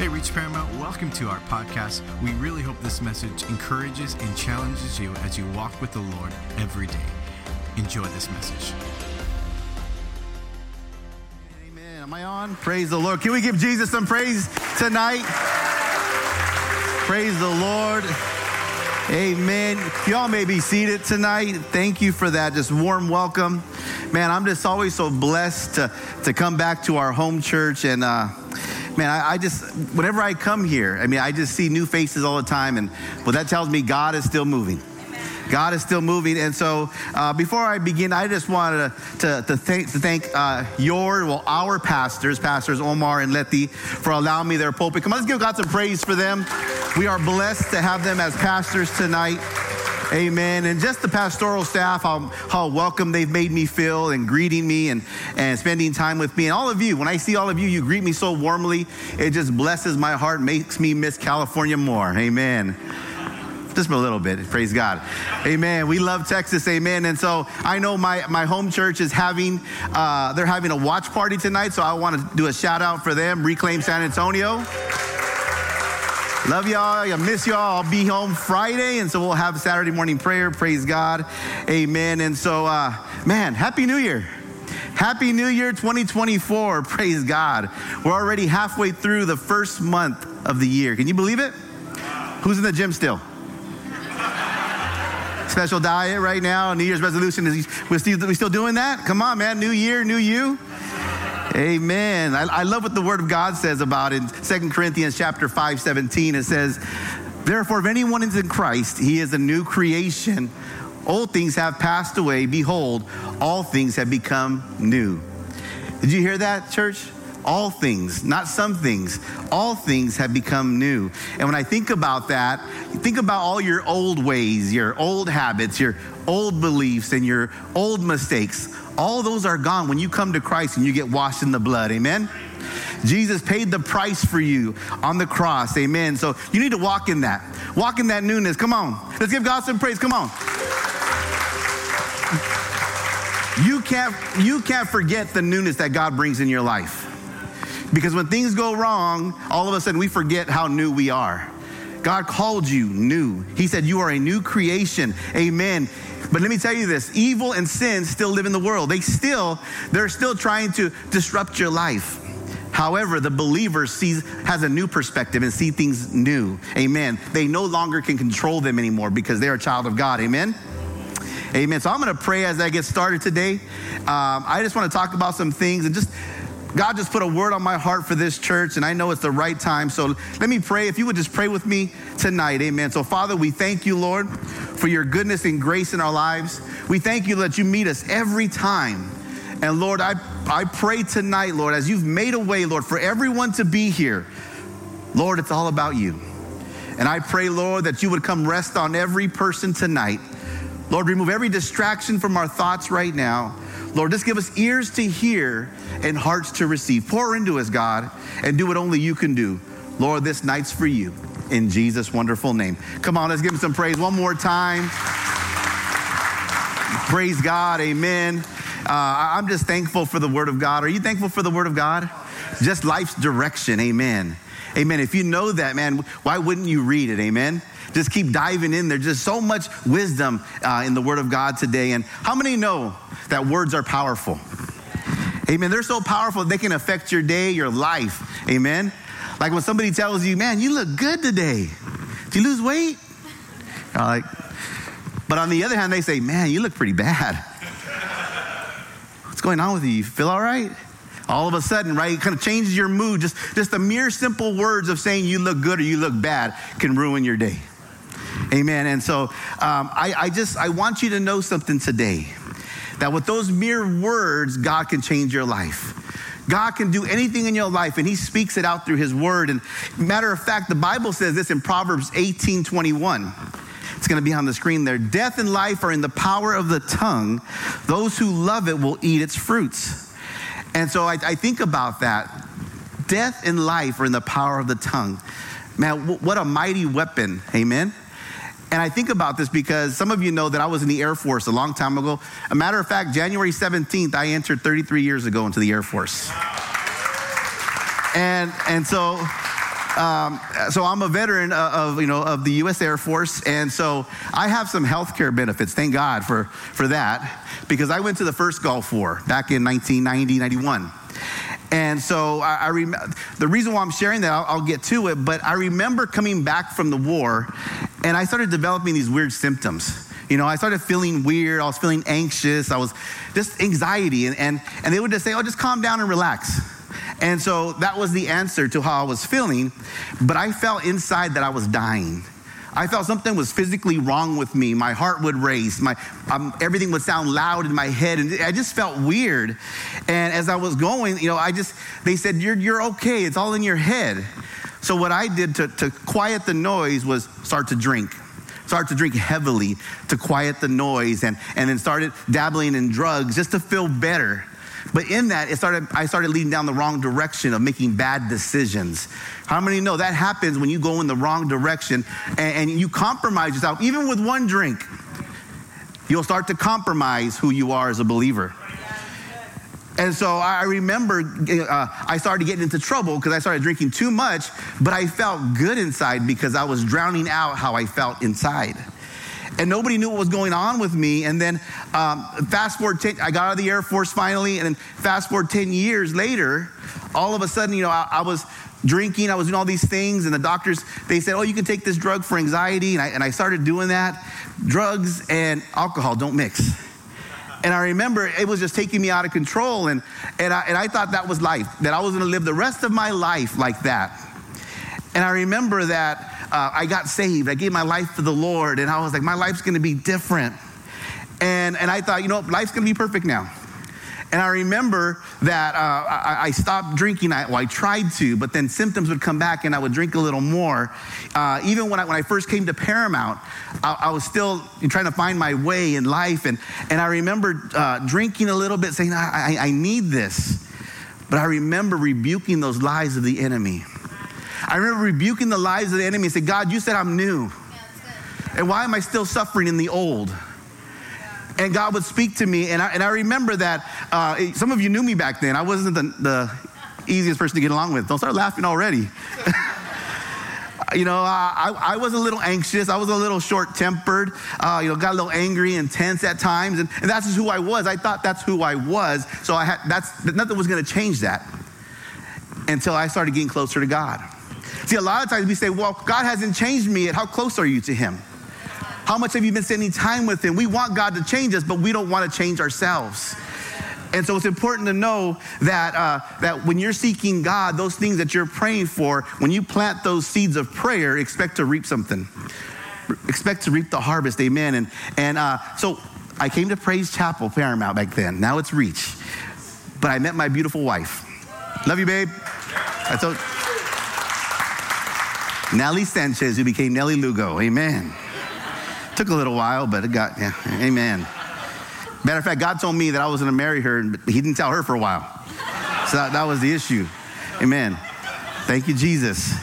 Hey, Reach Paramount, welcome to our podcast. We really hope this message encourages and challenges you as you walk with the Lord every day. Enjoy this message. Amen. Am I on? Praise the Lord. Can we give Jesus some praise tonight? Praise the Lord. Amen. Y'all may be seated tonight. Thank you for that. Just warm welcome. Man, I'm just always so blessed to, to come back to our home church. And uh, man, I, I just, whenever I come here, I mean, I just see new faces all the time. And well, that tells me God is still moving. God is still moving. And so, uh, before I begin, I just wanted to, to, to thank, to thank uh, your, well, our pastors, Pastors Omar and Letty, for allowing me their pulpit. Come on, let's give God some praise for them. We are blessed to have them as pastors tonight. Amen. And just the pastoral staff, how, how welcome they've made me feel and greeting me and, and spending time with me. And all of you, when I see all of you, you greet me so warmly. It just blesses my heart, makes me miss California more. Amen just a little bit. Praise God. Amen. We love Texas. Amen. And so I know my, my home church is having, uh, they're having a watch party tonight. So I want to do a shout out for them. Reclaim San Antonio. Love y'all. I miss y'all. I'll be home Friday. And so we'll have Saturday morning prayer. Praise God. Amen. And so, uh, man, Happy New Year. Happy New Year 2024. Praise God. We're already halfway through the first month of the year. Can you believe it? Who's in the gym still? Special diet right now, New Year's resolution. Is we still, we still doing that? Come on, man. New year, new you. Amen. I, I love what the Word of God says about. In 2 Corinthians chapter 5, 17, it says, Therefore, if anyone is in Christ, he is a new creation. Old things have passed away. Behold, all things have become new. Did you hear that, church? All things, not some things, all things have become new. And when I think about that, think about all your old ways, your old habits, your old beliefs, and your old mistakes. All those are gone when you come to Christ and you get washed in the blood. Amen? Jesus paid the price for you on the cross. Amen. So you need to walk in that. Walk in that newness. Come on. Let's give God some praise. Come on. You can't, you can't forget the newness that God brings in your life. Because when things go wrong, all of a sudden we forget how new we are. God called you new. He said, You are a new creation. Amen. But let me tell you this evil and sin still live in the world. They still, they're still trying to disrupt your life. However, the believer sees, has a new perspective and see things new. Amen. They no longer can control them anymore because they're a child of God. Amen. Amen. So I'm going to pray as I get started today. Um, I just want to talk about some things and just God just put a word on my heart for this church, and I know it's the right time. So let me pray. If you would just pray with me tonight, amen. So, Father, we thank you, Lord, for your goodness and grace in our lives. We thank you that you meet us every time. And Lord, I, I pray tonight, Lord, as you've made a way, Lord, for everyone to be here, Lord, it's all about you. And I pray, Lord, that you would come rest on every person tonight. Lord, remove every distraction from our thoughts right now. Lord, just give us ears to hear and hearts to receive. Pour into us, God, and do what only you can do. Lord, this night's for you. In Jesus' wonderful name. Come on, let's give him some praise one more time. Praise God. Amen. Uh, I'm just thankful for the Word of God. Are you thankful for the Word of God? Just life's direction. Amen. Amen. If you know that, man, why wouldn't you read it? Amen. Just keep diving in. There's just so much wisdom uh, in the Word of God today. And how many know that words are powerful? Amen. They're so powerful, they can affect your day, your life. Amen. Like when somebody tells you, man, you look good today. Did you lose weight? You're like, but on the other hand, they say, man, you look pretty bad. What's going on with you? You feel all right? All of a sudden, right, it kind of changes your mood. Just, just the mere simple words of saying you look good or you look bad can ruin your day. Amen. And so um, I, I just, I want you to know something today that with those mere words, God can change your life. God can do anything in your life, and He speaks it out through His Word. And matter of fact, the Bible says this in Proverbs 18 21. It's going to be on the screen there. Death and life are in the power of the tongue. Those who love it will eat its fruits. And so I, I think about that. Death and life are in the power of the tongue. Man, what a mighty weapon. Amen. And I think about this because some of you know that I was in the Air Force a long time ago. A matter of fact, January 17th, I entered 33 years ago into the Air Force. And, and so um, so I'm a veteran of, you know, of the U.S. Air Force, and so I have some health care benefits. Thank God for, for that, because I went to the first Gulf War back in 1990, 91. And so I, I rem- the reason why I'm sharing that, I'll, I'll get to it, but I remember coming back from the war, and I started developing these weird symptoms. You know, I started feeling weird. I was feeling anxious. I was just anxiety. And, and, and they would just say, oh, just calm down and relax. And so that was the answer to how I was feeling. But I felt inside that I was dying. I felt something was physically wrong with me. My heart would race. My um, everything would sound loud in my head, and I just felt weird. And as I was going, you know, I just they said, "You're you're okay. It's all in your head." So what I did to, to quiet the noise was start to drink start to drink heavily to quiet the noise and, and then started dabbling in drugs just to feel better. But in that, it started, I started leading down the wrong direction of making bad decisions. How many know that happens when you go in the wrong direction and, and you compromise yourself, even with one drink? You'll start to compromise who you are as a believer. And so I remember uh, I started getting into trouble because I started drinking too much, but I felt good inside because I was drowning out how I felt inside. And nobody knew what was going on with me. And then um, fast forward, 10, I got out of the Air Force finally, and then fast forward 10 years later, all of a sudden, you know, I, I was drinking, I was doing all these things, and the doctors, they said, oh, you can take this drug for anxiety. And I, and I started doing that. Drugs and alcohol don't mix. And I remember it was just taking me out of control. And, and, I, and I thought that was life, that I was going to live the rest of my life like that. And I remember that uh, I got saved. I gave my life to the Lord. And I was like, my life's going to be different. And, and I thought, you know, life's going to be perfect now. And I remember that uh, I, I, stopped drinking. I, well, I tried to, but then symptoms would come back and I would drink a little more. Uh, even when I, when I first came to Paramount, I, I, was still trying to find my way in life. And, and I remember uh, drinking a little bit, saying, I, I, I need this. But I remember rebuking those lies of the enemy. I remember rebuking the lies of the enemy and said, God, you said I'm new. Yeah, and why am I still suffering in the old? and God would speak to me. And I, and I remember that uh, some of you knew me back then. I wasn't the, the easiest person to get along with. Don't start laughing already. you know, I, I, was a little anxious. I was a little short tempered. Uh, you know, got a little angry and tense at times. And, and that's just who I was. I thought that's who I was. So I had, that's, nothing was going to change that until I started getting closer to God. See, a lot of times we say, well, God hasn't changed me yet. How close are you to Him? How much have you been spending time with Him? We want God to change us, but we don't want to change ourselves. And so it's important to know that, uh, that when you're seeking God, those things that you're praying for, when you plant those seeds of prayer, expect to reap something. Expect to reap the harvest, amen. And, and uh, so I came to Praise Chapel, Paramount back then. Now it's Reach. But I met my beautiful wife. Love you, babe. I told Nellie Sanchez, who became Nellie Lugo, amen. Took a little while, but it got, yeah, amen. Matter of fact, God told me that I was going to marry her, but He didn't tell her for a while. So that, that was the issue. Amen. Thank you, Jesus.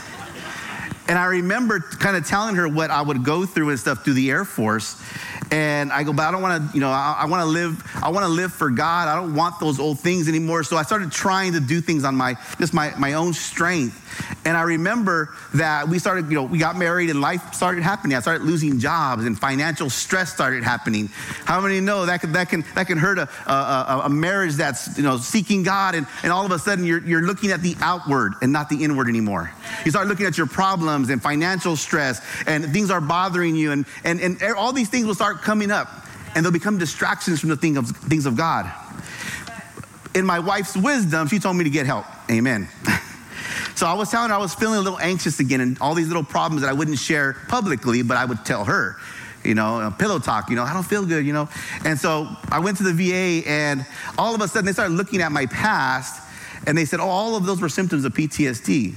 And I remember kind of telling her what I would go through and stuff through the Air Force. And I go, but I don't want to, you know, I, I want to live, I want to live for God. I don't want those old things anymore. So I started trying to do things on my, just my, my own strength. And I remember that we started, you know, we got married and life started happening. I started losing jobs and financial stress started happening. How many know that can, that can, that can hurt a, a, a marriage that's, you know, seeking God and, and all of a sudden you're, you're looking at the outward and not the inward anymore. You start looking at your problems and financial stress and things are bothering you and, and, and all these things will start coming up and they'll become distractions from the thing of, things of God. In my wife's wisdom, she told me to get help. Amen. So I was telling her I was feeling a little anxious again and all these little problems that I wouldn't share publicly, but I would tell her, you know, pillow talk, you know, I don't feel good, you know. And so I went to the VA and all of a sudden they started looking at my past and they said, oh, all of those were symptoms of PTSD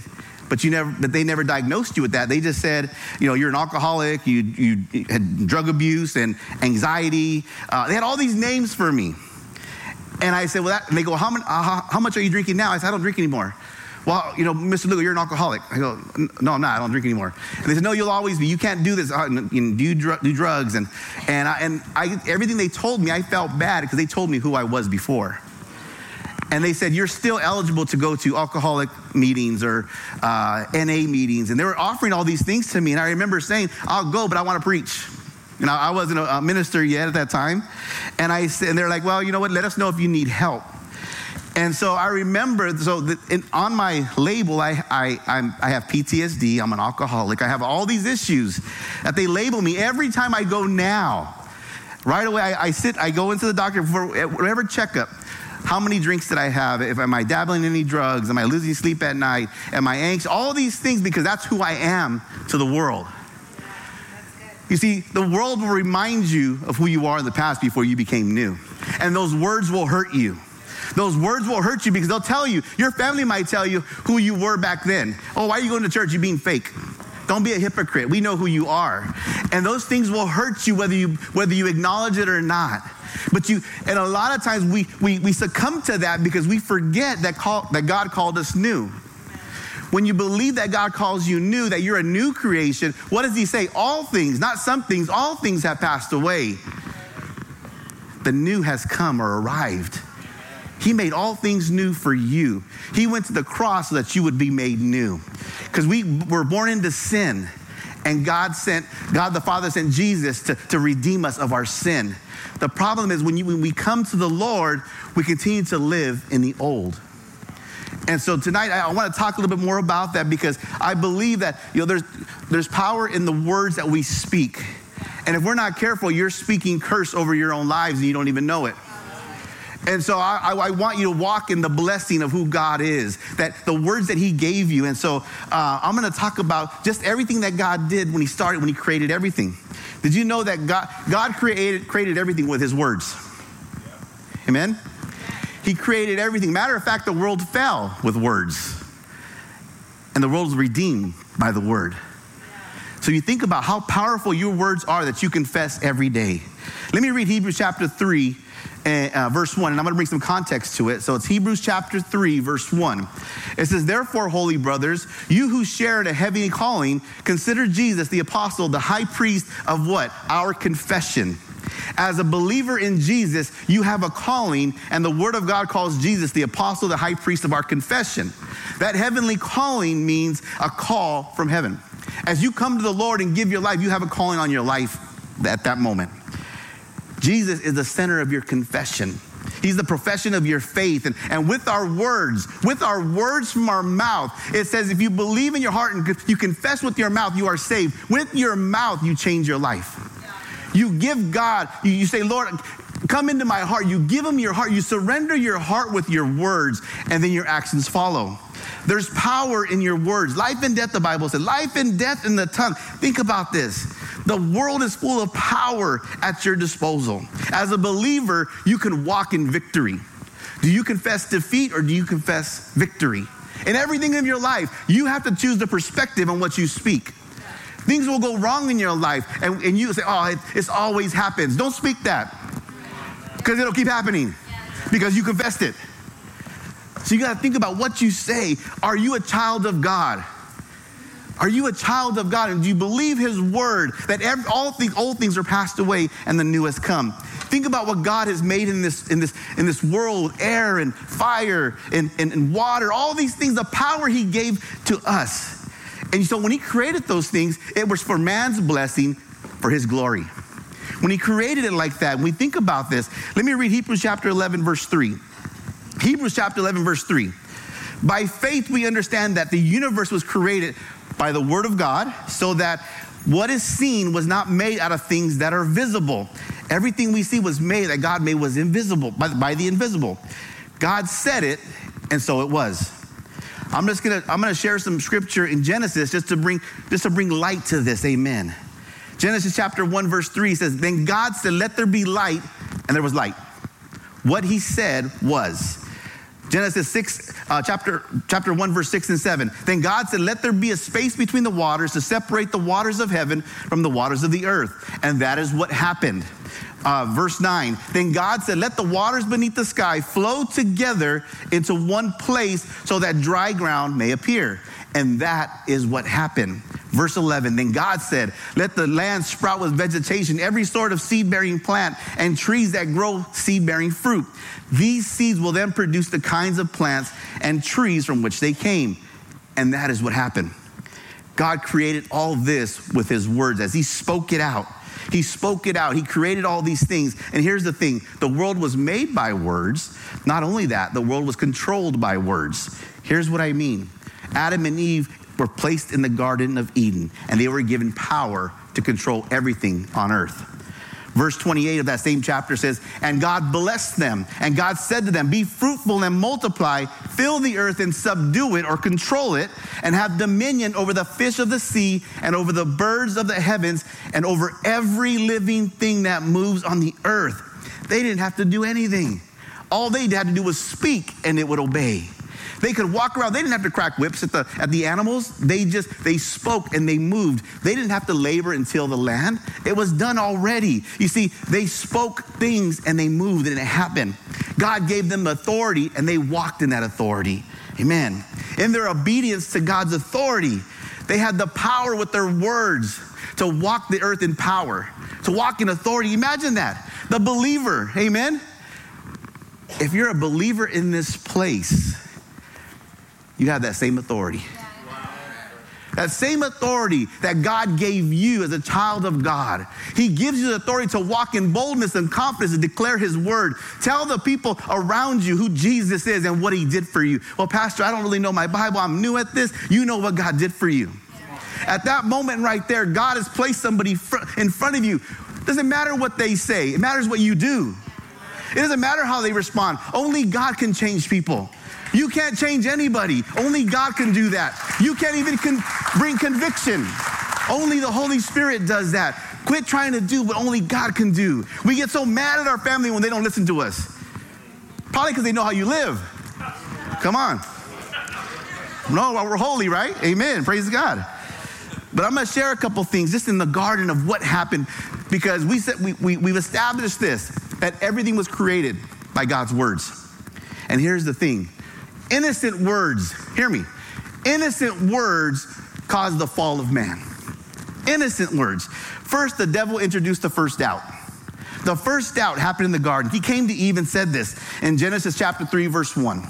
but you never but they never diagnosed you with that. They just said you know you're an alcoholic you, you had drug abuse and anxiety. Uh, they had all these names for me. And i said well that, and they go how, uh, how much are you drinking now? I said i don't drink anymore well, you know, Mr. Lugo, you're an alcoholic. I go, no, I'm not. I don't drink anymore. And they said, no, you'll always be. You can't do this. Uh, you do, dr- do drugs. And, and, I, and I, everything they told me, I felt bad because they told me who I was before. and they said, You're still eligible to go to alcoholic meetings or uh, NA meetings. And they were offering all these things to me. And I remember saying, I'll go, but I want to preach. You know, I wasn't a minister yet at that time. And, I, said, and they're like, Well, you know what? Let us know if you need help. And so I remember, so in, on my label, I, I, I'm, I have PTSD, I'm an alcoholic, I have all these issues that they label me every time I go now. Right away, I, I sit, I go into the doctor for whatever checkup. How many drinks did I have? If am I dabbling in any drugs? Am I losing sleep at night? Am I anxious? All these things because that's who I am to the world. You see, the world will remind you of who you are in the past before you became new. And those words will hurt you. Those words will hurt you because they'll tell you, your family might tell you who you were back then. Oh, why are you going to church? You're being fake. Don't be a hypocrite. We know who you are. And those things will hurt you whether you whether you acknowledge it or not. But you, and a lot of times we, we, we succumb to that because we forget that, call, that God called us new. When you believe that God calls you new, that you're a new creation, what does He say? All things, not some things, all things have passed away. The new has come or arrived. He made all things new for you. He went to the cross so that you would be made new. Because we were born into sin, and God sent, God the Father sent Jesus to, to redeem us of our sin. The problem is when, you, when we come to the Lord, we continue to live in the old. And so tonight, I, I want to talk a little bit more about that because I believe that you know, there's, there's power in the words that we speak. And if we're not careful, you're speaking curse over your own lives and you don't even know it. And so I, I, want you to walk in the blessing of who God is, that the words that He gave you. And so uh, I'm going to talk about just everything that God did when He started, when He created everything. Did you know that God, God created, created everything with His words? Amen? He created everything. Matter of fact, the world fell with words, and the world was redeemed by the word. So you think about how powerful your words are that you confess every day. Let me read Hebrews chapter 3 uh, verse 1, and I'm going to bring some context to it. So it's Hebrews chapter 3, verse 1. It says, Therefore, holy brothers, you who shared a heavy calling, consider Jesus the apostle, the high priest of what? Our confession. As a believer in Jesus, you have a calling, and the Word of God calls Jesus the apostle, the high priest of our confession. That heavenly calling means a call from heaven. As you come to the Lord and give your life, you have a calling on your life at that moment. Jesus is the center of your confession. He's the profession of your faith. And, and with our words, with our words from our mouth, it says if you believe in your heart and you confess with your mouth, you are saved. With your mouth, you change your life. You give God, you, you say, Lord, come into my heart. You give him your heart. You surrender your heart with your words, and then your actions follow. There's power in your words. Life and death, the Bible said. Life and death in the tongue. Think about this. The world is full of power at your disposal. As a believer, you can walk in victory. Do you confess defeat or do you confess victory? In everything in your life, you have to choose the perspective on what you speak. Things will go wrong in your life, and, and you say, Oh, it it's always happens. Don't speak that because it'll keep happening because you confessed it. So you got to think about what you say. Are you a child of God? Are you a child of God? And do you believe His word that every, all things, old things are passed away and the new has come? Think about what God has made in this, in this, in this world air and fire and, and, and water, all these things, the power He gave to us. And so when He created those things, it was for man's blessing, for His glory. When He created it like that, when we think about this, let me read Hebrews chapter 11, verse 3. Hebrews chapter 11, verse 3. By faith, we understand that the universe was created by the word of God, so that what is seen was not made out of things that are visible. Everything we see was made that God made was invisible, by, by the invisible. God said it, and so it was. I'm just gonna I'm gonna share some scripture in Genesis just to bring just to bring light to this. Amen. Genesis chapter 1, verse 3 says, Then God said, Let there be light, and there was light. What he said was. Genesis 6, uh, chapter, chapter 1, verse 6 and 7. Then God said, Let there be a space between the waters to separate the waters of heaven from the waters of the earth. And that is what happened. Uh, verse 9. Then God said, Let the waters beneath the sky flow together into one place so that dry ground may appear. And that is what happened. Verse 11, then God said, Let the land sprout with vegetation, every sort of seed bearing plant, and trees that grow seed bearing fruit. These seeds will then produce the kinds of plants and trees from which they came. And that is what happened. God created all this with his words as he spoke it out. He spoke it out. He created all these things. And here's the thing the world was made by words. Not only that, the world was controlled by words. Here's what I mean Adam and Eve were placed in the Garden of Eden, and they were given power to control everything on earth. Verse 28 of that same chapter says, And God blessed them, and God said to them, Be fruitful and multiply, fill the earth and subdue it or control it, and have dominion over the fish of the sea, and over the birds of the heavens, and over every living thing that moves on the earth. They didn't have to do anything. All they had to do was speak, and it would obey. They could walk around. They didn't have to crack whips at the, at the animals. They just, they spoke and they moved. They didn't have to labor and till the land. It was done already. You see, they spoke things and they moved and it happened. God gave them authority and they walked in that authority. Amen. In their obedience to God's authority, they had the power with their words to walk the earth in power, to walk in authority. Imagine that. The believer, amen? If you're a believer in this place, you have that same authority. That same authority that God gave you as a child of God. He gives you the authority to walk in boldness and confidence and declare His word. Tell the people around you who Jesus is and what He did for you. Well, Pastor, I don't really know my Bible. I'm new at this. You know what God did for you. At that moment right there, God has placed somebody in front of you. Doesn't matter what they say, it matters what you do. It doesn't matter how they respond. Only God can change people. You can't change anybody. Only God can do that. You can't even con- bring conviction. Only the Holy Spirit does that. Quit trying to do what only God can do. We get so mad at our family when they don't listen to us. Probably because they know how you live. Come on. No, we're holy, right? Amen. Praise God. But I'm going to share a couple things just in the garden of what happened because we said we, we, we've established this that everything was created by God's words. And here's the thing Innocent words, hear me, innocent words caused the fall of man. Innocent words. First, the devil introduced the first doubt. The first doubt happened in the garden. He came to Eve and said this in Genesis chapter 3, verse 1.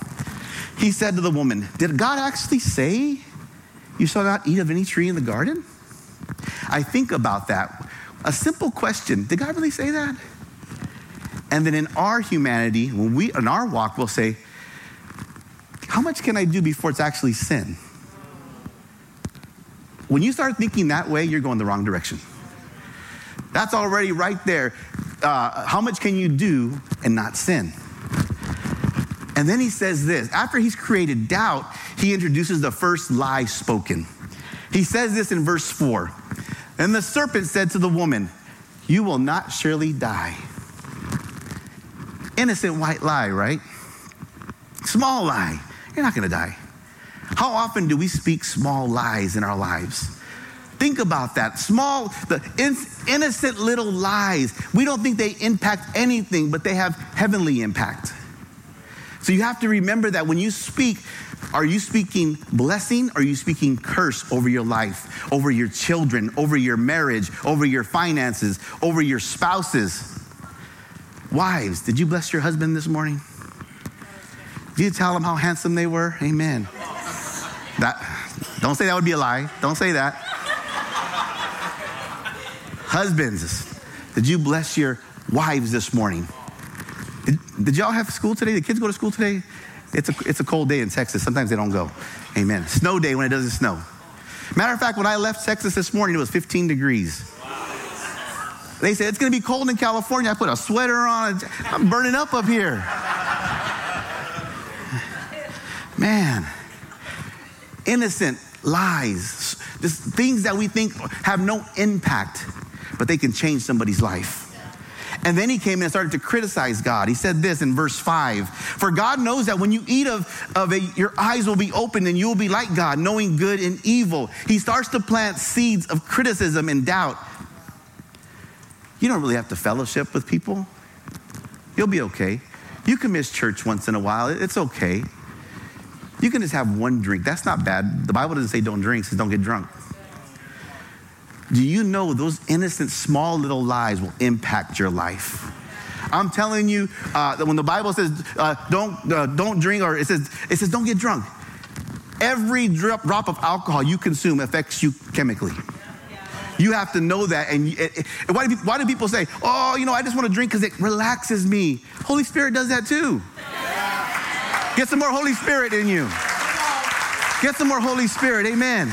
He said to the woman, Did God actually say you shall not eat of any tree in the garden? I think about that. A simple question Did God really say that? And then in our humanity, when we in our walk, we'll say, how much can I do before it's actually sin? When you start thinking that way, you're going the wrong direction. That's already right there. Uh, how much can you do and not sin? And then he says this after he's created doubt, he introduces the first lie spoken. He says this in verse 4 And the serpent said to the woman, You will not surely die. Innocent white lie, right? Small lie. You're not going to die. How often do we speak small lies in our lives? Think about that. Small, the innocent little lies. We don't think they impact anything, but they have heavenly impact. So you have to remember that when you speak, are you speaking blessing? Or are you speaking curse over your life, over your children, over your marriage, over your finances, over your spouses? Wives, did you bless your husband this morning? Did you tell them how handsome they were? Amen. That, don't say that would be a lie. Don't say that. Husbands, did you bless your wives this morning? Did, did, y'all have school today? Did kids go to school today? It's a, it's a cold day in Texas. Sometimes they don't go. Amen. Snow day when it doesn't snow. Matter of fact, when I left Texas this morning, it was 15 degrees. They said it's going to be cold in California. I put a sweater on. I'm burning up up here. Man, innocent lies, just things that we think have no impact, but they can change somebody's life. And then he came and started to criticize God. He said this in verse 5 For God knows that when you eat of, of a, your eyes will be opened and you will be like God, knowing good and evil. He starts to plant seeds of criticism and doubt. You don't really have to fellowship with people, you'll be okay. You can miss church once in a while, it's okay. You can just have one drink. That's not bad. The Bible doesn't say don't drink, it says don't get drunk. Do you know those innocent, small little lies will impact your life? I'm telling you uh, that when the Bible says uh, don't uh, don't drink, or it says it says don't get drunk. Every drop, drop of alcohol you consume affects you chemically. You have to know that. And, and why, do why do people say, oh, you know, I just want to drink because it relaxes me? Holy Spirit does that too. Get some more Holy Spirit in you. Get some more Holy Spirit. Amen.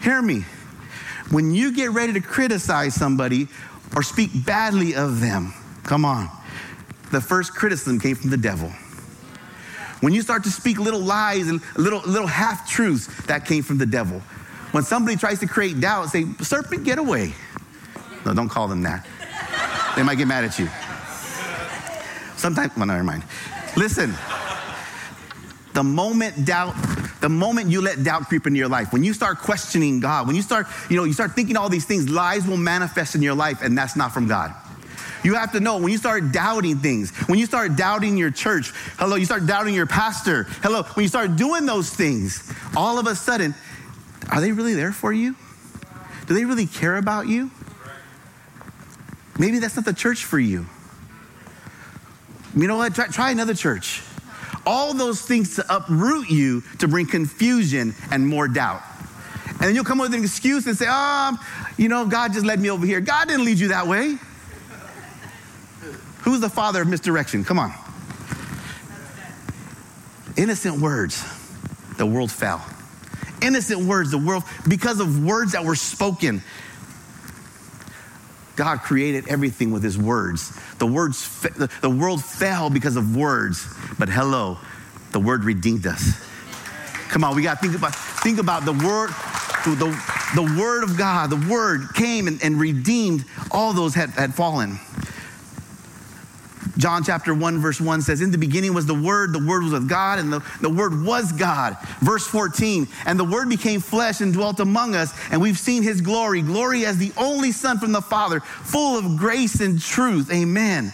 Hear me. When you get ready to criticize somebody or speak badly of them, come on. The first criticism came from the devil. When you start to speak little lies and little, little half truths, that came from the devil. When somebody tries to create doubt, say, Serpent, get away. No, don't call them that. They might get mad at you. Sometimes, well, never mind. Listen, the moment doubt, the moment you let doubt creep into your life, when you start questioning God, when you start, you know, you start thinking all these things, lies will manifest in your life, and that's not from God. You have to know when you start doubting things, when you start doubting your church, hello, you start doubting your pastor, hello, when you start doing those things, all of a sudden, are they really there for you? Do they really care about you? Maybe that's not the church for you. You know what? Try, try another church. All those things to uproot you to bring confusion and more doubt. And then you'll come up with an excuse and say, oh, you know, God just led me over here. God didn't lead you that way. Who's the father of misdirection? Come on. Innocent words, the world fell. Innocent words, the world, because of words that were spoken. God created everything with his words. The words, the world fell because of words, but hello, the word redeemed us. Come on, we got to think about think about the word, the, the word of God. The word came and, and redeemed all those had, had fallen. John chapter 1, verse 1 says, In the beginning was the Word, the Word was with God, and the, the Word was God. Verse 14, and the Word became flesh and dwelt among us, and we've seen His glory, glory as the only Son from the Father, full of grace and truth. Amen.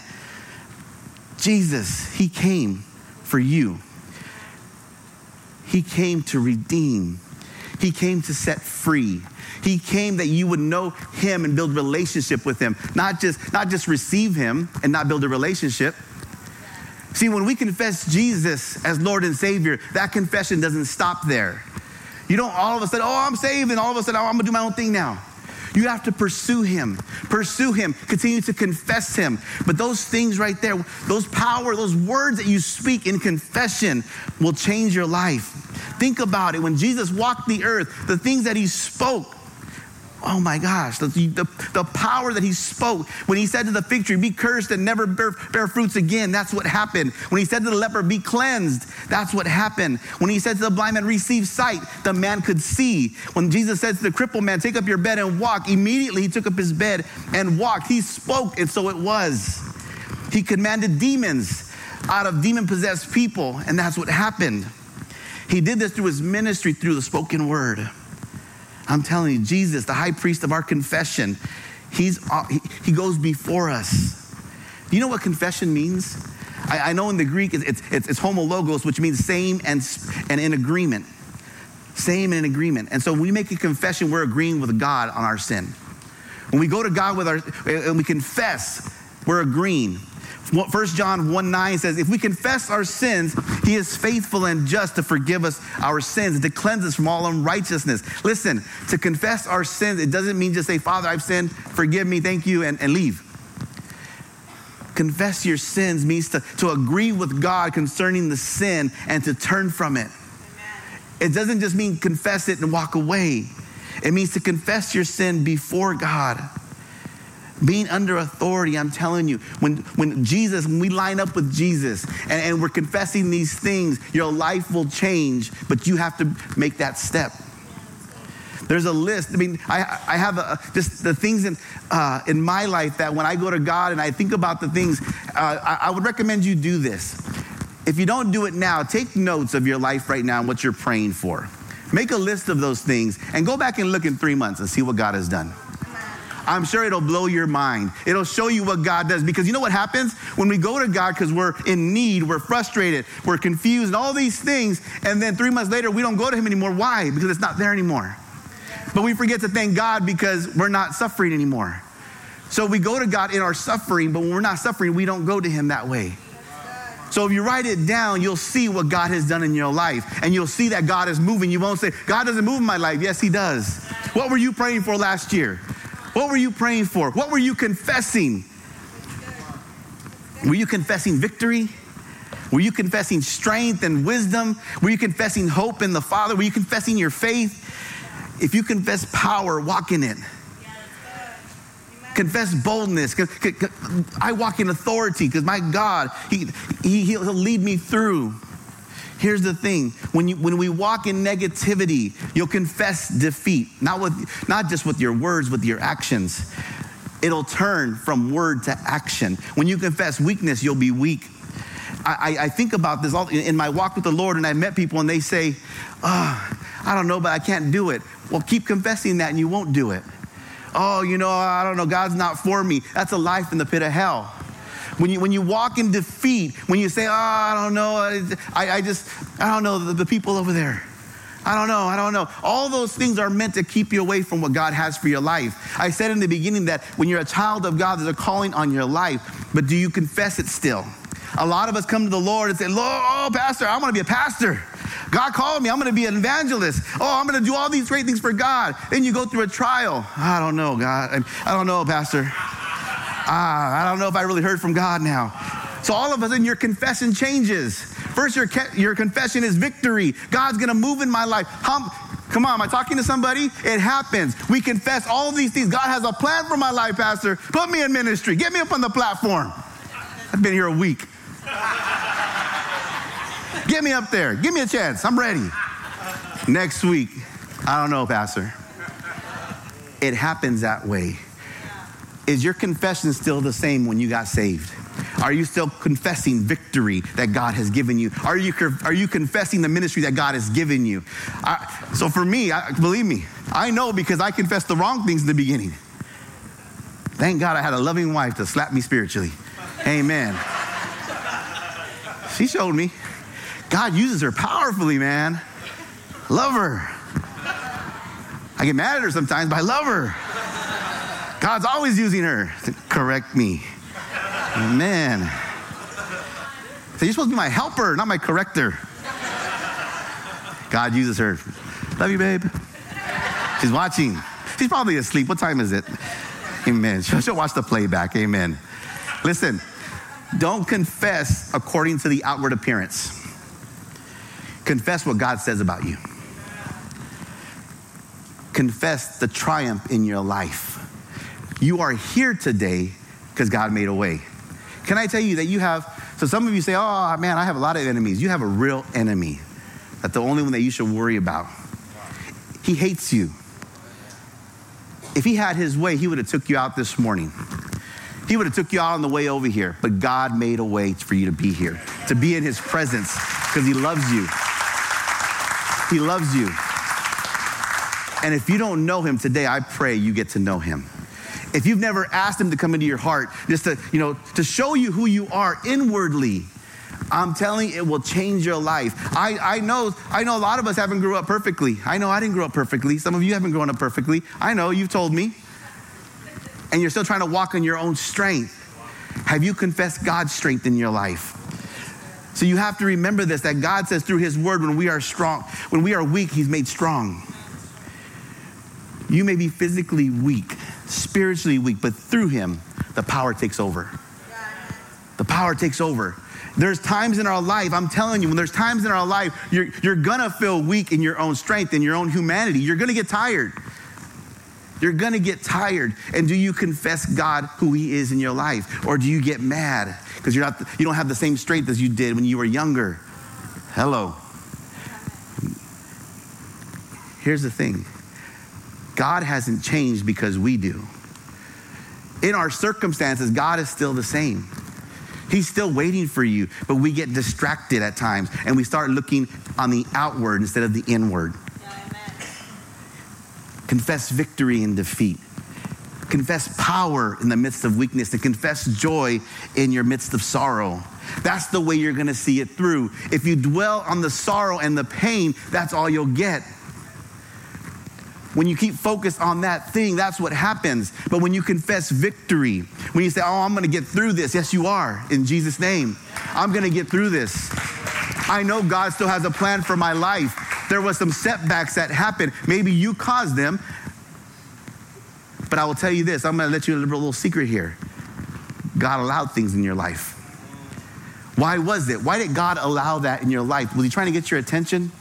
Jesus, He came for you. He came to redeem. He came to set free. He came that you would know him and build relationship with him, not just not just receive him and not build a relationship. See, when we confess Jesus as Lord and Savior, that confession doesn't stop there. You don't all of a sudden, oh, I'm saved, and all of a sudden, oh, I'm gonna do my own thing now. You have to pursue him, pursue him, continue to confess him. But those things right there, those power, those words that you speak in confession will change your life. Think about it. When Jesus walked the earth, the things that he spoke, Oh my gosh, the, the, the, power that he spoke when he said to the fig tree, Be cursed and never bear, bear, fruits again. That's what happened. When he said to the leper, Be cleansed, that's what happened. When he said to the blind man, Receive sight, the man could see. When Jesus said to the crippled man, Take up your bed and walk, immediately he took up his bed and walked. He spoke, and so it was. He commanded demons out of demon possessed people, and that's what happened. He did this through his ministry, through the spoken word. I'm telling you, Jesus, the high priest of our confession, he's, uh, he, goes before us. Do you know what confession means? I, I know in the Greek it's, it's, it's homologos, which means same and, and in agreement. Same and in agreement. And so when we make a confession, we're agreeing with God on our sin. When we go to God with our, and we confess, we're agreeing. 1 John 1 9 says, If we confess our sins, he is faithful and just to forgive us our sins and to cleanse us from all unrighteousness. Listen, to confess our sins, it doesn't mean just say, Father, I've sinned, forgive me, thank you, and, and leave. Confess your sins means to, to agree with God concerning the sin and to turn from it. It doesn't just mean confess it and walk away. It means to confess your sin before God being under authority, I'm telling you, when, when Jesus, when we line up with Jesus and, and we're confessing these things, your life will change, but you have to make that step. There's a list. I mean, I, I have a, just the things in, uh, in my life that when I go to God and I think about the things, uh, I, I would recommend you do this. If you don't do it now, take notes of your life right now and what you're praying for. Make a list of those things and go back and look in three months and see what God has done. I'm sure it'll blow your mind. It'll show you what God does. Because you know what happens? When we go to God because we're in need, we're frustrated, we're confused, and all these things, and then three months later we don't go to Him anymore. Why? Because it's not there anymore. But we forget to thank God because we're not suffering anymore. So we go to God in our suffering, but when we're not suffering, we don't go to Him that way. So if you write it down, you'll see what God has done in your life. And you'll see that God is moving. You won't say, God doesn't move in my life. Yes, He does. What were you praying for last year? What were you praying for? What were you confessing? Were you confessing victory? Were you confessing strength and wisdom? Were you confessing hope in the Father? Were you confessing your faith? If you confess power, walk in it. Confess boldness. I walk in authority because my God, he, he, He'll lead me through. Here's the thing when, you, when we walk in negativity, you'll confess defeat, not, with, not just with your words, with your actions. It'll turn from word to action. When you confess weakness, you'll be weak. I, I, think about this all in my walk with the Lord, and I met people and they say, oh, I don't know, but I can't do it. Well, keep confessing that and you won't do it. Oh, you know, I don't know, God's not for me. That's a life in the pit of hell. When you, when you walk in defeat, when you say, oh, I don't know, I, I just, I don't know, the, the people over there. I don't know, I don't know. All those things are meant to keep you away from what God has for your life. I said in the beginning that when you're a child of God, there's a calling on your life, but do you confess it still? A lot of us come to the Lord and say, Lord, oh, Pastor, I want to be a pastor. God called me. I'm going to be an evangelist. Oh, I'm going to do all these great things for God. Then you go through a trial. I don't know, God. I don't know, Pastor. Ah, I don't know if I really heard from God now. So all of a sudden, your confession changes. First, your, your confession is victory. God's going to move in my life. Come on, am I talking to somebody? It happens. We confess all these things. God has a plan for my life, Pastor. Put me in ministry. Get me up on the platform. I've been here a week. Get me up there. Give me a chance. I'm ready. Next week, I don't know, Pastor. It happens that way. Is your confession still the same when you got saved? Are you still confessing victory that God has given you? Are you, are you confessing the ministry that God has given you? I, so for me, I, believe me, I know because I confessed the wrong things in the beginning. Thank God I had a loving wife to slap me spiritually. Amen. She showed me. God uses her powerfully, man. Love her. I get mad at her sometimes, but I love her. God's always using her to correct me. Man. So you're supposed to be my helper, not my corrector. God uses her. Love you, babe. She's watching. She's probably asleep. What time is it? Amen. She'll, watch the playback. Amen. Listen, don't confess according to the outward appearance. Confess what God says about you. Confess the triumph in your life. You are here today because God made a way. Can I tell you that you have, so some of you say, oh man, I have a lot of enemies. You have a real enemy. That's the only one that you should worry about. He hates you. If he had his way, he would have took you out this morning. He would have took you out on the way over here, but God made a way for you to be here, to be in his presence because he loves you. He loves you. And if you don't know him today, I pray you get to know him. If you've never asked him to come into your heart, just to, you know, to show you who you are inwardly, I'm telling you, it will change your life. I, I know I know a lot of us haven't grew up perfectly. I know I didn't grow up perfectly. Some of you haven't grown up perfectly. I know you've told me. And you're still trying to walk in your own strength. Have you confessed God's strength in your life? So you have to remember this that God says through his word when we are strong, when we are weak, he's made strong. You may be physically weak, spiritually weak, but through him, the power takes over. The power takes over. There's times in our life, I'm telling you, when there's times in our life, you're, you're gonna feel weak in your own strength, in your own humanity. You're gonna get tired. You're gonna get tired. And do you confess God who He is in your life? Or do you get mad because you're not you don't have the same strength as you did when you were younger? Hello. Here's the thing. God hasn't changed because we do. In our circumstances, God is still the same. He's still waiting for you, but we get distracted at times and we start looking on the outward instead of the inward. Confess victory in defeat. Confess power in the midst of weakness and confess joy in your midst of sorrow. That's the way you're to see it through. If you dwell on the sorrow and the pain, that's all you'll get. When you keep focused on that thing, that's what happens. But when you confess victory, when you say, Oh, I'm gonna get through this, yes, you are, in Jesus' name. I'm gonna get through this. I know God still has a plan for my life. There was some setbacks that happened. Maybe you caused them. But I will tell you this I'm gonna let you a little secret here. God allowed things in your life. Why was it? Why did God allow that in your life? Was He trying to get your attention?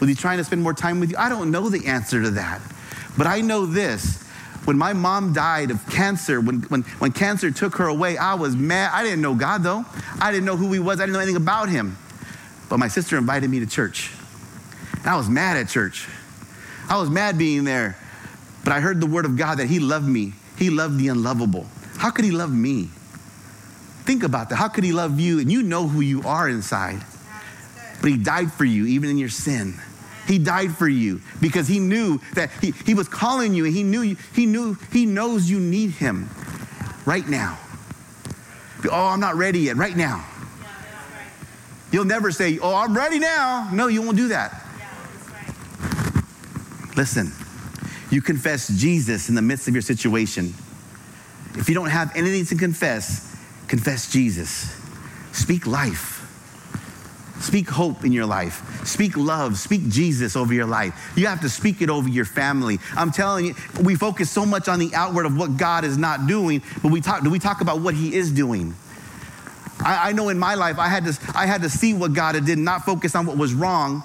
Was He trying to spend more time with you? I don't know the answer to that. But I know this. When my mom died of cancer, when, when, when cancer took her away, I was mad. I didn't know God though. I didn't know who He was. I didn't know anything about Him. But my sister invited me to church. And I was mad at church. I was mad being there. But I heard the word of God that He loved me. He loved the unlovable. How could He love me? Think about that. How could He love you? And you know who you are inside. But He died for you, even in your sin. He died for you because He knew that He, he was calling you and He knew, he knew He knows you need Him right now. Oh, I'm not ready yet. Right now. You'll never say, Oh, I'm ready now. No, you won't do that. Listen, you confess Jesus in the midst of your situation. If you don't have anything to confess, confess Jesus. Speak life. Speak hope in your life. Speak love. Speak Jesus over your life. You have to speak it over your family. I'm telling you, we focus so much on the outward of what God is not doing, but we talk, do we talk about what He is doing? I, I know in my life, I had, to, I had to see what God did, not focus on what was wrong,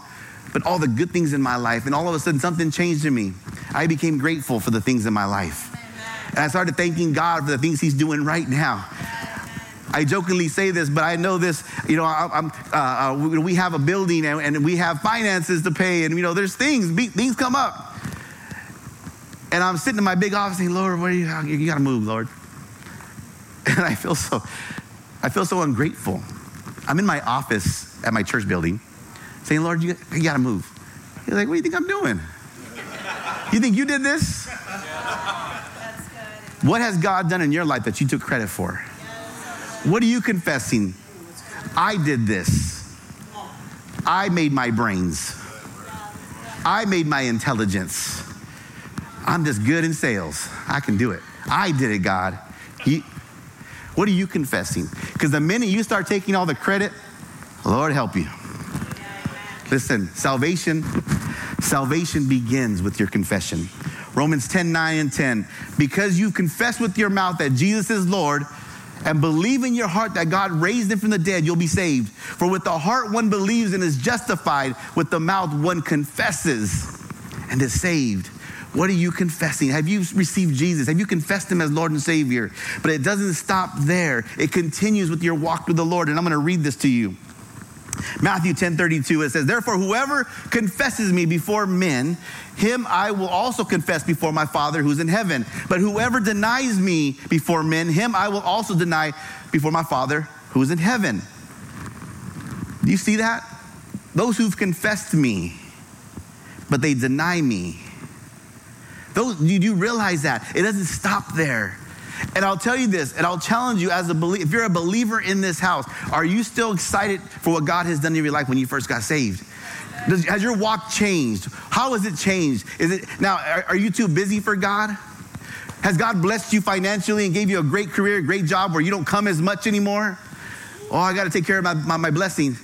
but all the good things in my life. And all of a sudden, something changed in me. I became grateful for the things in my life. And I started thanking God for the things He's doing right now. I jokingly say this, but I know this. You know, I, uh, uh, we have a building and, and, we have finances to pay, and you know, there's things things come up. And I'm sitting in my big office saying, "Lord, what are you? You got to move, Lord." And I feel so, I feel so ungrateful. I'm in my office at my church building, saying, "Lord, you, you got to move." He's like, "What do you think I'm doing? You think you did this?" What has God done in your life that you took credit for? What are you confessing? I did this. I made my brains. I made my intelligence. I'm just good in sales. I can do it. I did it, God. What are you confessing? Because the minute you start taking all the credit, Lord help you. Listen, salvation, salvation begins with your confession. Romans 10, 9 and 10. Because you confess with your mouth that Jesus is Lord and believe in your heart that God raised him from the dead, you'll be saved. For with the heart one believes and is justified, with the mouth one confesses and is saved. What are you confessing? Have you received Jesus? Have you confessed him as Lord and Savior? But it doesn't stop there. It continues with your walk with the Lord. And I'm going to read this to you. Matthew 10 32, it says, Therefore, whoever confesses me before men, him I will also confess before my Father who's in heaven. But whoever denies me before men, him I will also deny before my Father who is in heaven. Do you see that? Those who've confessed me, but they deny me. Those, you do realize that? It doesn't stop there. And I'll tell you this, and I'll challenge you as a believer, if you're a believer in this house, are you still excited for what God has done in your life when you first got saved? Does, has your walk changed? How has it changed? Is it now? Are, are you too busy for God? Has God blessed you financially and gave you a great career, a great job where you don't come as much anymore? Oh, I got to take care of my, my, my blessing.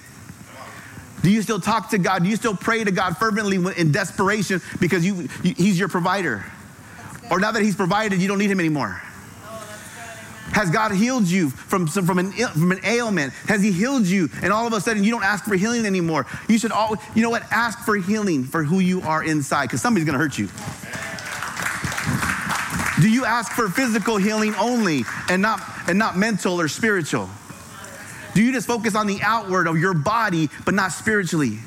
Do you still talk to God? Do you still pray to God fervently in desperation because you, you He's your provider? Or now that He's provided, you don't need Him anymore? Has God healed you from, from, an, from an ailment? Has He healed you? And all of a sudden, you don't ask for healing anymore. You should always, you know what? Ask for healing for who you are inside because somebody's going to hurt you. Do you ask for physical healing only and not, and not mental or spiritual? Do you just focus on the outward of your body but not spiritually?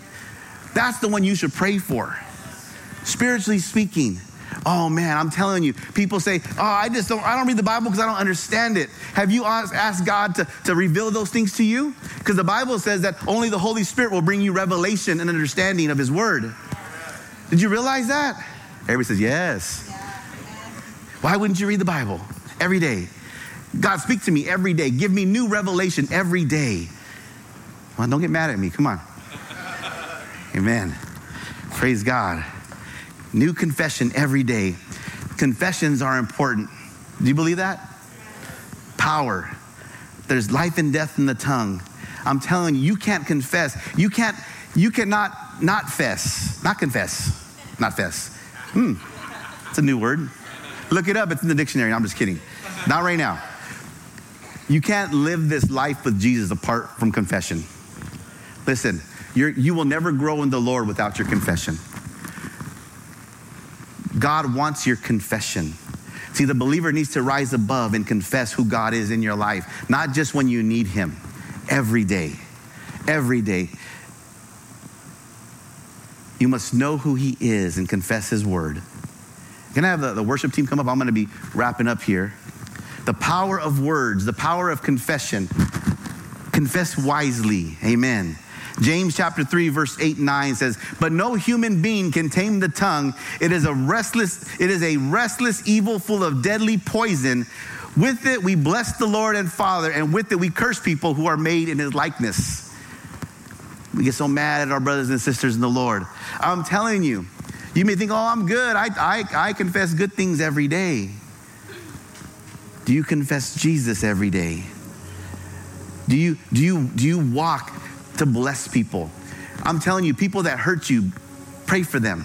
That's the one you should pray for. Spiritually speaking. Oh man, I'm telling you, people say, Oh, I just don't, I don't read the Bible because I don't understand it. Have you asked God to, to reveal those things to you? Because the Bible says that only the Holy Spirit will bring you revelation and understanding of His Word. Did you realize that? Everybody says, Yes. Why wouldn't you read the Bible every day? God, speak to me every day. Give me new revelation every day. Well, don't get mad at me. Come on. Amen. Praise God. New confession every day. Confessions are important. Do you believe that? Power. There's life and death in the tongue. I'm telling you, you can't confess. You can't, you cannot not fess. Not confess. Not fess. Hmm. It's a new word. Look it up. It's in the dictionary. I'm just kidding. Not right now. You can't live this life with Jesus apart from confession. Listen, you will never grow in the Lord without your confession. God wants your confession. See, the believer needs to rise above and confess who God is in your life, not just when you need Him, every day. Every day. You must know who He is and confess His word. Can I have the, the worship team come up? I'm going to be wrapping up here. The power of words, the power of confession. Confess wisely. Amen. James chapter 3 verse 8 and 9 says, "But no human being can tame the tongue. It is a restless it is a restless evil full of deadly poison. With it we bless the Lord and Father, and with it we curse people who are made in his likeness." We get so mad at our brothers and sisters in the Lord. I'm telling you, you may think, "Oh, I'm good. I I, I confess good things every day." Do you confess Jesus every day? Do you, do you, do you walk to bless people. I'm telling you, people that hurt you, pray for them.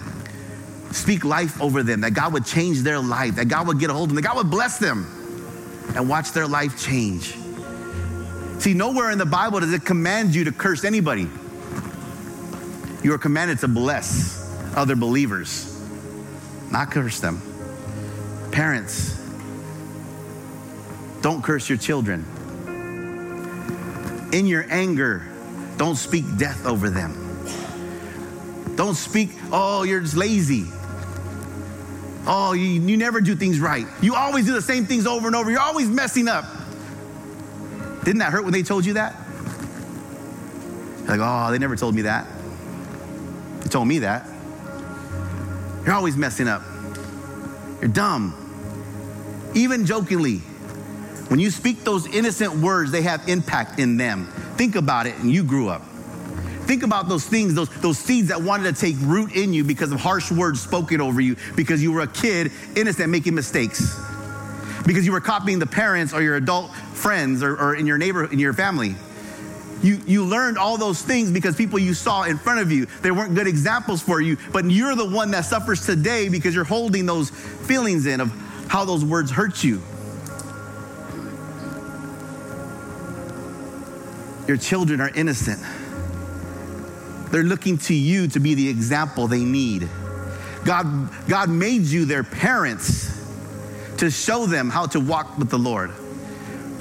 Speak life over them, that God would change their life, that God would get a hold of them, that God would bless them and watch their life change. See, nowhere in the Bible does it command you to curse anybody. You are commanded to bless other believers, not curse them. Parents, don't curse your children. In your anger, don't speak death over them. Don't speak, oh, you're just lazy. Oh, you, you never do things right. You always do the same things over and over. You're always messing up. Didn't that hurt when they told you that? Like, oh, they never told me that. They told me that. You're always messing up. You're dumb. Even jokingly, when you speak those innocent words, they have impact in them. Think about it, and you grew up. Think about those things, those, those seeds that wanted to take root in you because of harsh words spoken over you, because you were a kid, innocent, making mistakes, because you were copying the parents or your adult friends or, or in your neighbor, in your family. You, you learned all those things because people you saw in front of you, they weren't good examples for you, but you're the one that suffers today because you're holding those feelings in of how those words hurt you. Your children are innocent. They're looking to you to be the example they need. God, God made you their parents to show them how to walk with the Lord.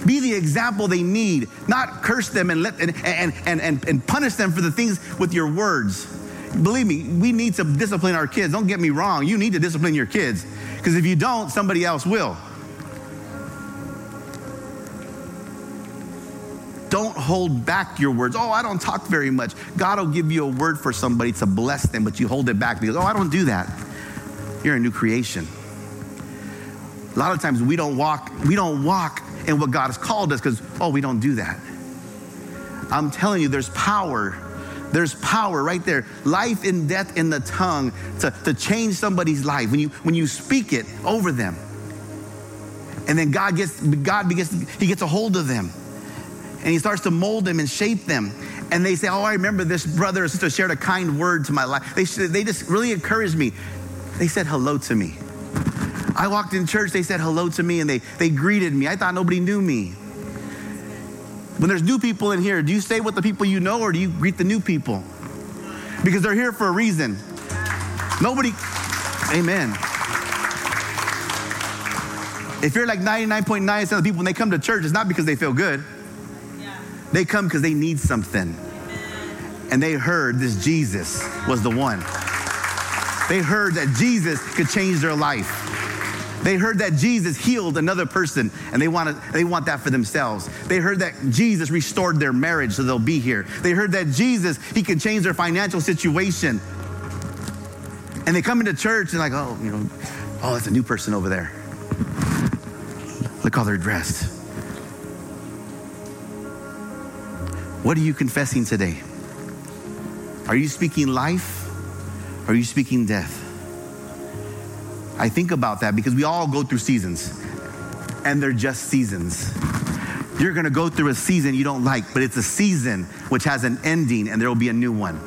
Be the example they need, not curse them and, let, and, and, and, and, and punish them for the things with your words. Believe me, we need to discipline our kids. Don't get me wrong. You need to discipline your kids because if you don't, somebody else will. Don't hold back your words. Oh, I don't talk very much. God will give you a word for somebody to bless them, but you hold it back because, oh, I don't do that. You're a new creation. A lot of times we don't walk, we don't walk in what God has called us because, oh, we don't do that. I'm telling you, there's power. There's power right there. Life and death in the tongue to, to change somebody's life when you when you speak it over them. And then God gets God begins he gets a hold of them and he starts to mold them and shape them. And they say, Oh, I remember this brother or sister shared a kind word to my life. They, they just really encouraged me. They said hello to me. I walked in church, they said hello to me and they, they greeted me. I thought nobody knew me. When there's new people in here, do you stay with the people you know or do you greet the new people? Because they're here for a reason. Nobody, amen. If you're like 99.9% of the people when they come to church, it's not because they feel good. They come because they need something. And they heard this Jesus was the one. They heard that Jesus could change their life. They heard that Jesus healed another person and they want, to, they want that for themselves. They heard that Jesus restored their marriage so they'll be here. They heard that Jesus, he can change their financial situation. And they come into church and like, oh, you know, oh, that's a new person over there. Look how they're dressed. What are you confessing today? Are you speaking life? Or are you speaking death? I think about that because we all go through seasons, and they're just seasons. You're gonna go through a season you don't like, but it's a season which has an ending, and there will be a new one.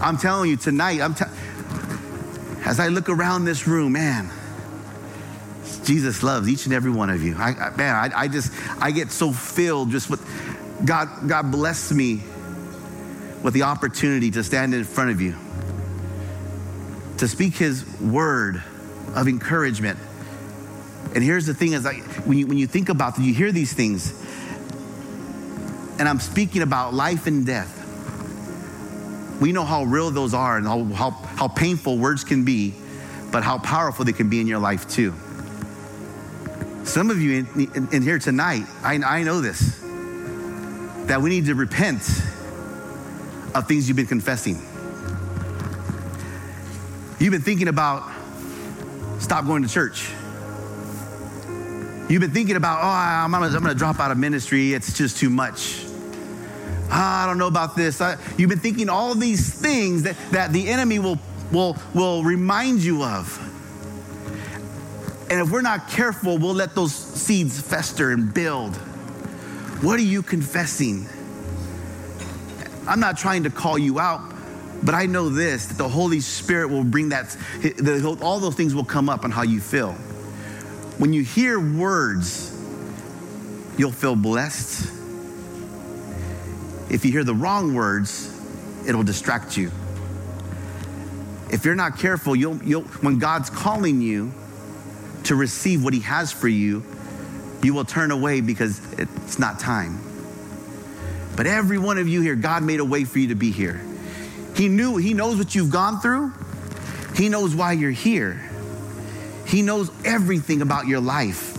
I'm telling you tonight, I'm te- as I look around this room, man, Jesus loves each and every one of you. I, I man, I, I just, I get so filled just with God, God bless me with the opportunity to stand in front of you, to speak His word of encouragement. And here's the thing: is like when you when you think about them, you hear these things, and I'm speaking about life and death. We know how real those are and how, how, how painful words can be, but how powerful they can be in your life too. Some of you in, in, in here tonight, I, I know this, that we need to repent of things you've been confessing. You've been thinking about stop going to church. You've been thinking about, oh, I'm gonna, I'm gonna drop out of ministry, it's just too much. Ah, I don't know about this. I, you've been thinking all these things that, that the enemy will, will, will remind you of. And if we're not careful, we'll let those seeds fester and build. What are you confessing? I'm not trying to call you out, but I know this that the Holy Spirit will bring that, all those things will come up on how you feel. When you hear words, you'll feel blessed. If you hear the wrong words, it'll distract you. If you're not careful, you'll, you'll, when God's calling you to receive what He has for you, you will turn away because it's not time. But every one of you here, God made a way for you to be here. He knew, He knows what you've gone through, He knows why you're here. He knows everything about your life.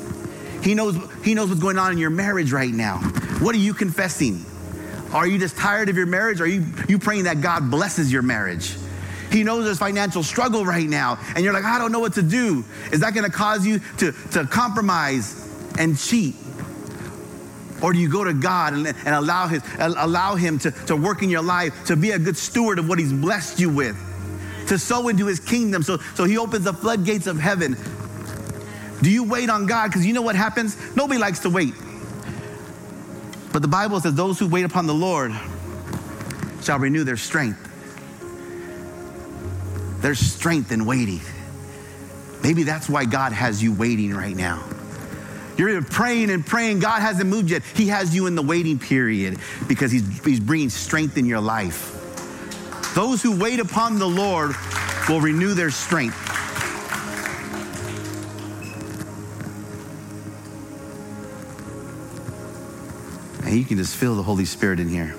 He knows, he knows what's going on in your marriage right now. What are you confessing? Are you just tired of your marriage? Are you, you praying that God blesses your marriage? He knows there's financial struggle right now, and you're like, I don't know what to do. Is that going to cause you to, to compromise and cheat? Or do you go to God and, and allow, his, allow Him to, to work in your life, to be a good steward of what He's blessed you with, to sow into His kingdom so, so He opens the floodgates of heaven? Do you wait on God? Because you know what happens? Nobody likes to wait. But the Bible says, Those who wait upon the Lord shall renew their strength. There's strength in waiting. Maybe that's why God has you waiting right now. You're praying and praying. God hasn't moved yet. He has you in the waiting period because He's, he's bringing strength in your life. Those who wait upon the Lord will renew their strength. And you can just feel the Holy Spirit in here.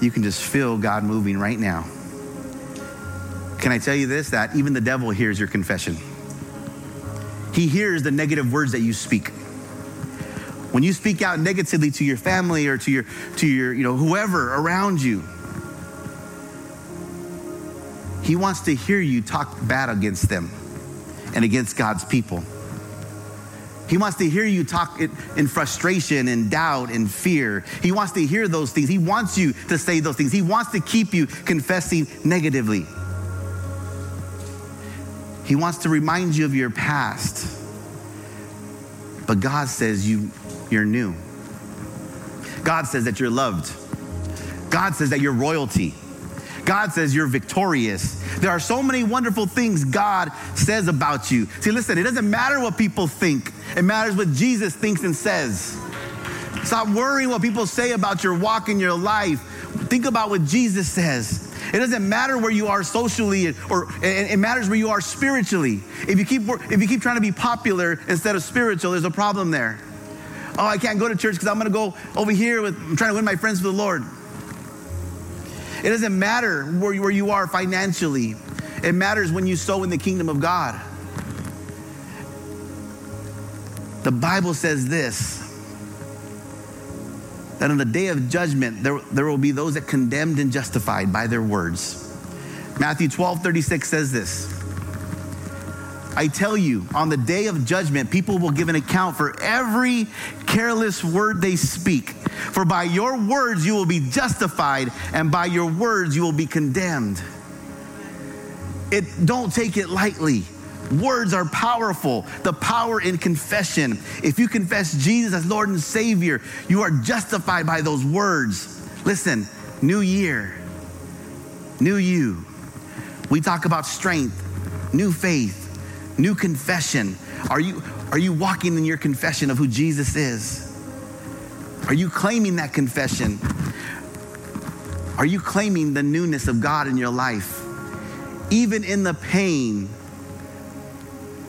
You can just feel God moving right now. Can I tell you this? That even the devil hears your confession. He hears the negative words that you speak. When you speak out negatively to your family or to your to your, you know, whoever around you, he wants to hear you talk bad against them and against God's people. He wants to hear you talk in frustration and doubt and fear. He wants to hear those things. He wants you to say those things. He wants to keep you confessing negatively. He wants to remind you of your past. But God says you, you're new. God says that you're loved. God says that you're royalty. God says you're victorious. There are so many wonderful things God says about you. See, listen, it doesn't matter what people think, it matters what Jesus thinks and says. Stop worrying what people say about your walk in your life. Think about what Jesus says. It doesn't matter where you are socially, or it matters where you are spiritually. If you keep if you keep trying to be popular instead of spiritual, there's a problem there. Oh, I can't go to church because I'm going to go over here with I'm trying to win my friends for the Lord. It doesn't matter where, where you are financially. It matters when you sow in the kingdom of God. The Bible says this that on the day of judgment, there, there will be those that condemned and justified by their words. Matthew 12 36 says this I tell you, on the day of judgment, people will give an account for every careless word they speak. For by your words you will be justified, and by your words you will be condemned. it don't take it lightly. Words are powerful. The power in confession. If you confess Jesus as Lord and Savior, you are justified by those words. Listen, new year, new you. We talk about strength, new faith, new confession. Are you, are you walking in your confession of who Jesus is? Are you claiming that confession? Are you claiming the newness of God in your life? Even in the pain,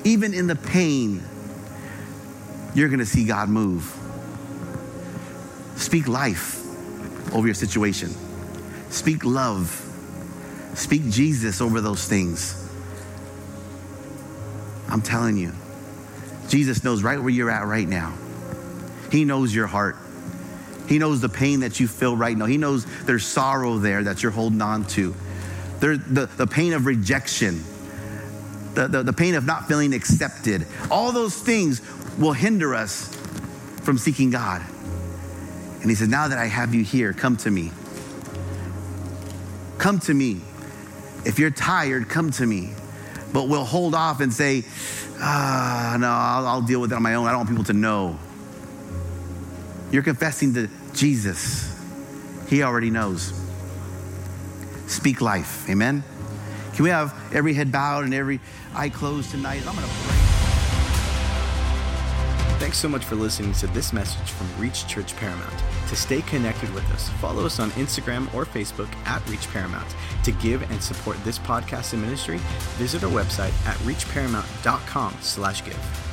even in the pain, you're going to see God move. Speak life over your situation. Speak love. Speak Jesus over those things. I'm telling you, Jesus knows right where you're at right now. He knows your heart. He knows the pain that you feel right now. He knows there's sorrow there that you're holding on to. There, the, the pain of rejection, the, the, the pain of not feeling accepted. All those things will hinder us from seeking God. And he says, Now that I have you here, come to me. Come to me. If you're tired, come to me. But we'll hold off and say, Ah, no, I'll, I'll deal with it on my own. I don't want people to know. You're confessing to Jesus. He already knows. Speak life. Amen. Can we have every head bowed and every eye closed tonight? I'm going to pray. Thanks so much for listening to this message from Reach Church Paramount. To stay connected with us, follow us on Instagram or Facebook at Reach Paramount. To give and support this podcast and ministry, visit our website at reachparamount.com slash give.